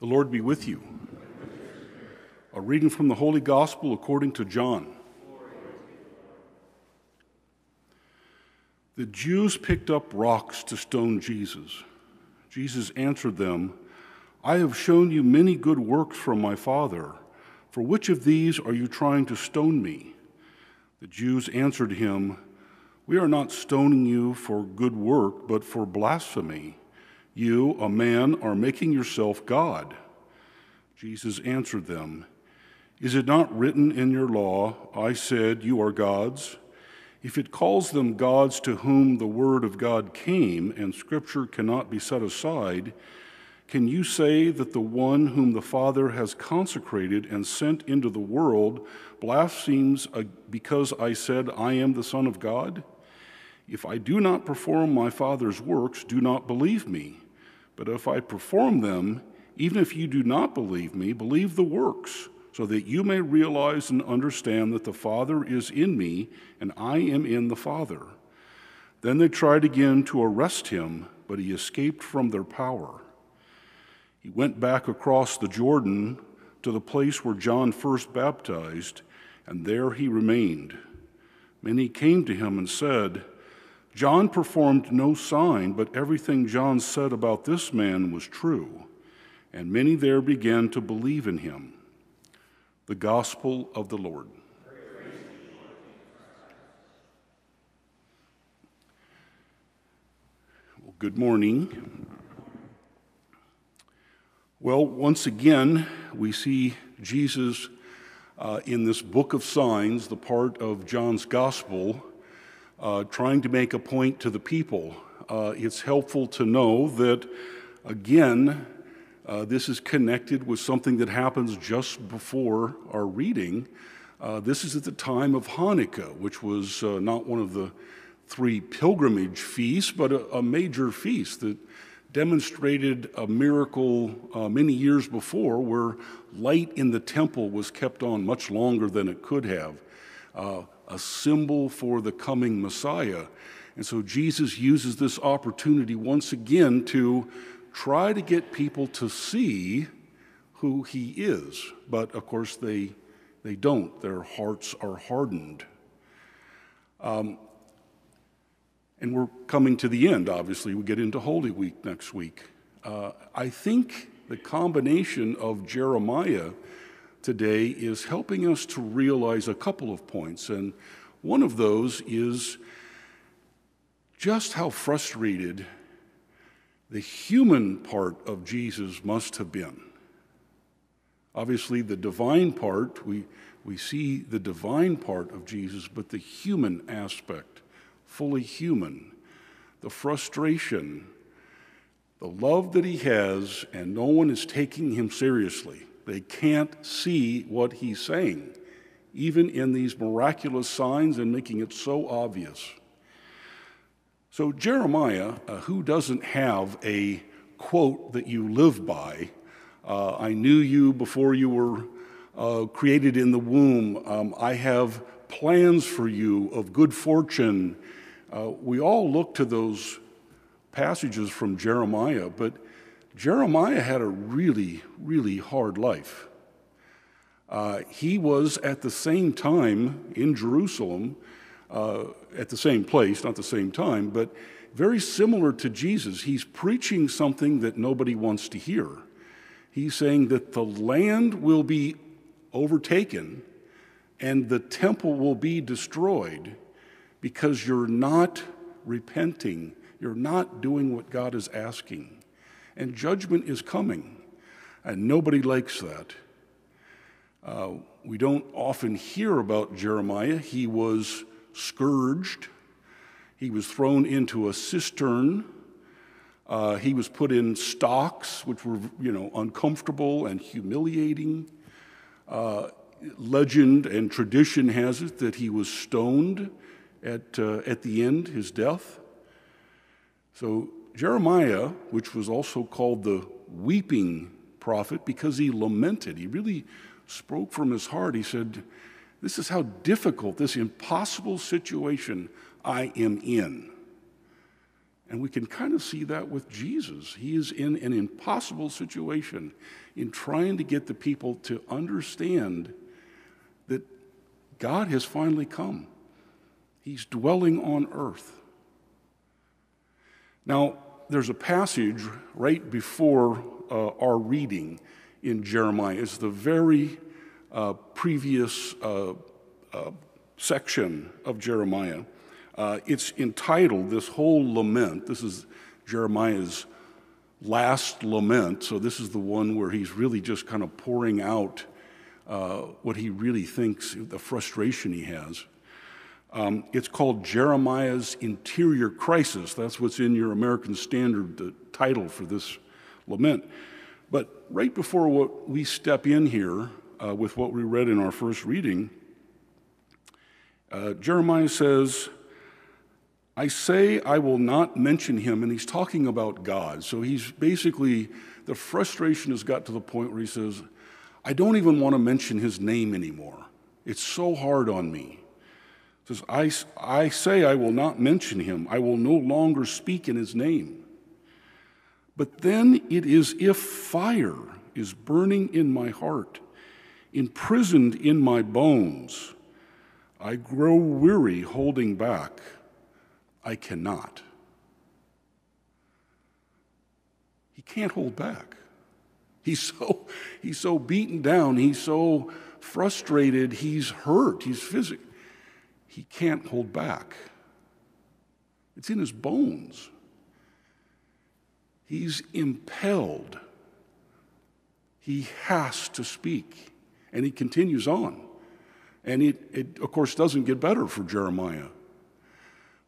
The Lord be with you. A reading from the Holy Gospel according to John. The Jews picked up rocks to stone Jesus. Jesus answered them, I have shown you many good works from my Father. For which of these are you trying to stone me? The Jews answered him, We are not stoning you for good work, but for blasphemy. You, a man, are making yourself God. Jesus answered them, Is it not written in your law, I said, You are gods? If it calls them gods to whom the word of God came, and scripture cannot be set aside, can you say that the one whom the Father has consecrated and sent into the world blasphemes because I said, I am the Son of God? If I do not perform my Father's works, do not believe me. But if I perform them, even if you do not believe me, believe the works, so that you may realize and understand that the Father is in me and I am in the Father. Then they tried again to arrest him, but he escaped from their power. He went back across the Jordan to the place where John first baptized, and there he remained. Many came to him and said, John performed no sign, but everything John said about this man was true, and many there began to believe in him. The Gospel of the Lord. Well, good morning. Well, once again, we see Jesus uh, in this book of signs, the part of John's Gospel uh, trying to make a point to the people. Uh, it's helpful to know that, again, uh, this is connected with something that happens just before our reading. Uh, this is at the time of Hanukkah, which was uh, not one of the three pilgrimage feasts, but a, a major feast that demonstrated a miracle uh, many years before where light in the temple was kept on much longer than it could have. Uh, a symbol for the coming Messiah. And so Jesus uses this opportunity once again to try to get people to see who he is. But of course, they, they don't. Their hearts are hardened. Um, and we're coming to the end, obviously. We get into Holy Week next week. Uh, I think the combination of Jeremiah today is helping us to realize a couple of points. And one of those is just how frustrated the human part of Jesus must have been. Obviously, the divine part, we, we see the divine part of Jesus, but the human aspect, fully human, the frustration, the love that he has, and no one is taking him seriously. They can't see what he's saying, even in these miraculous signs and making it so obvious. So, Jeremiah, uh, who doesn't have a quote that you live by, uh, I knew you before you were uh, created in the womb, um, I have plans for you of good fortune. Uh, we all look to those passages from Jeremiah, but Jeremiah had a really, really hard life. Uh, he was at the same time in Jerusalem, uh, at the same place, not the same time, but very similar to Jesus. He's preaching something that nobody wants to hear. He's saying that the land will be overtaken and the temple will be destroyed because you're not repenting, you're not doing what God is asking and judgment is coming, and nobody likes that. Uh, we don't often hear about Jeremiah. He was scourged, he was thrown into a cistern. Uh, he was put in stocks, which were, you know, uncomfortable and humiliating. Uh, legend and tradition has it that he was stoned at, uh, at the end, his death. So Jeremiah, which was also called the weeping prophet because he lamented, he really spoke from his heart. He said, This is how difficult, this impossible situation I am in. And we can kind of see that with Jesus. He is in an impossible situation in trying to get the people to understand that God has finally come. He's dwelling on earth. Now, there's a passage right before uh, our reading in Jeremiah. It's the very uh, previous uh, uh section of Jeremiah. Uh, it's entitled, this whole lament, this is Jeremiah's last lament. So, this is the one where he's really just kind of pouring out uh, what he really thinks, the frustration he has. Um, it's called Jeremiah's Interior Crisis. That's what's in your American Standard the title for this lament. But right before what we step in here uh, with what we read in our first reading, uh, Jeremiah says, I say I will not mention him, and he's talking about God. So he's basically, the frustration has got to the point where he says, I don't even want to mention his name anymore. It's so hard on me says, I, I say I will not mention him. I will no longer speak in his name. But then it is if fire is burning in my heart, imprisoned in my bones. I grow weary holding back. I cannot. He can't hold back. He's so, he's so beaten down. He's so frustrated. He's hurt. He's physically he can't hold back. It's in his bones. He's impelled. He has to speak. And he continues on. And it, it, of course, doesn't get better for Jeremiah.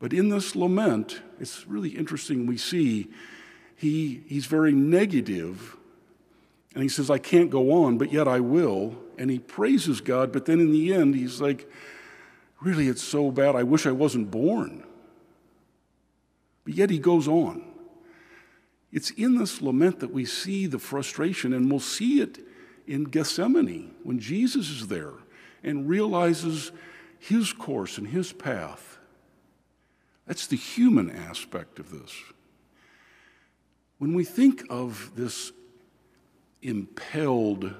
But in this lament, it's really interesting. We see he, he's very negative, and he says, I can't go on, but yet I will. And he praises God, but then in the end, he's like, Really, it's so bad. I wish I wasn't born. But yet he goes on. It's in this lament that we see the frustration, and we'll see it in Gethsemane when Jesus is there and realizes his course and his path. That's the human aspect of this. When we think of this impelled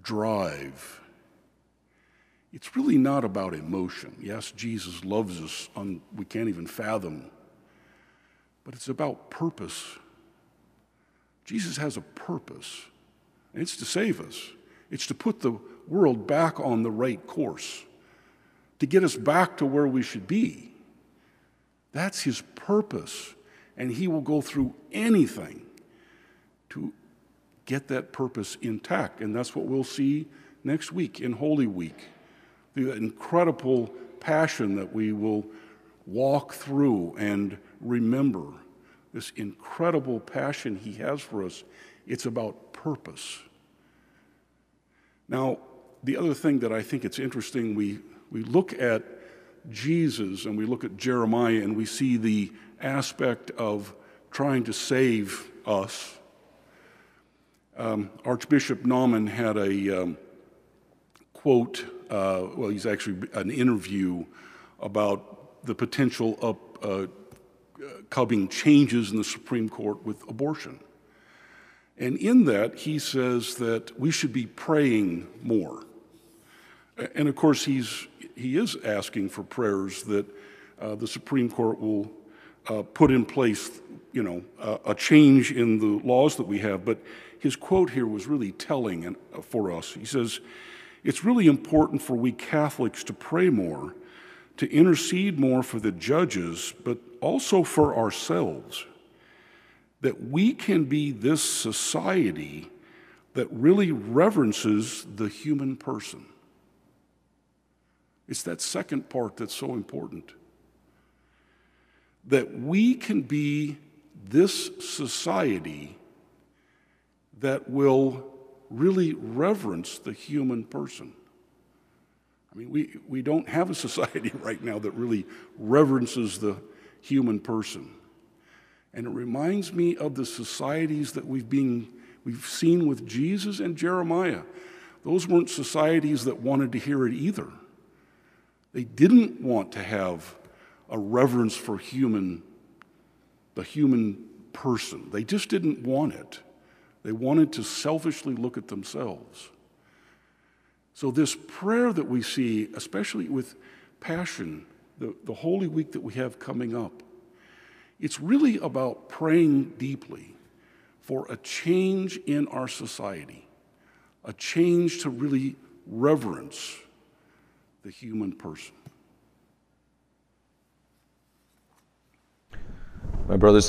drive, it's really not about emotion. Yes, Jesus loves us, we can't even fathom, but it's about purpose. Jesus has a purpose, and it's to save us, it's to put the world back on the right course, to get us back to where we should be. That's his purpose, and he will go through anything to get that purpose intact. And that's what we'll see next week in Holy Week the incredible passion that we will walk through and remember. This incredible passion he has for us, it's about purpose. Now, the other thing that I think it's interesting, we, we look at Jesus and we look at Jeremiah and we see the aspect of trying to save us. Um, Archbishop Naumann had a um, quote uh, well, he's actually an interview about the potential of uh, coming changes in the Supreme Court with abortion. And in that, he says that we should be praying more. And of course, he's, he is asking for prayers that uh, the Supreme Court will uh, put in place, you know, a change in the laws that we have. But his quote here was really telling for us. He says, it's really important for we Catholics to pray more, to intercede more for the judges, but also for ourselves, that we can be this society that really reverences the human person. It's that second part that's so important. That we can be this society that will really reverence the human person. I mean, we, we don't have a society right now that really reverences the human person. And it reminds me of the societies that we've, been, we've seen with Jesus and Jeremiah. Those weren't societies that wanted to hear it either. They didn't want to have a reverence for human the human person. They just didn't want it. They wanted to selfishly look at themselves. So, this prayer that we see, especially with Passion, the, the Holy Week that we have coming up, it's really about praying deeply for a change in our society, a change to really reverence the human person. My brothers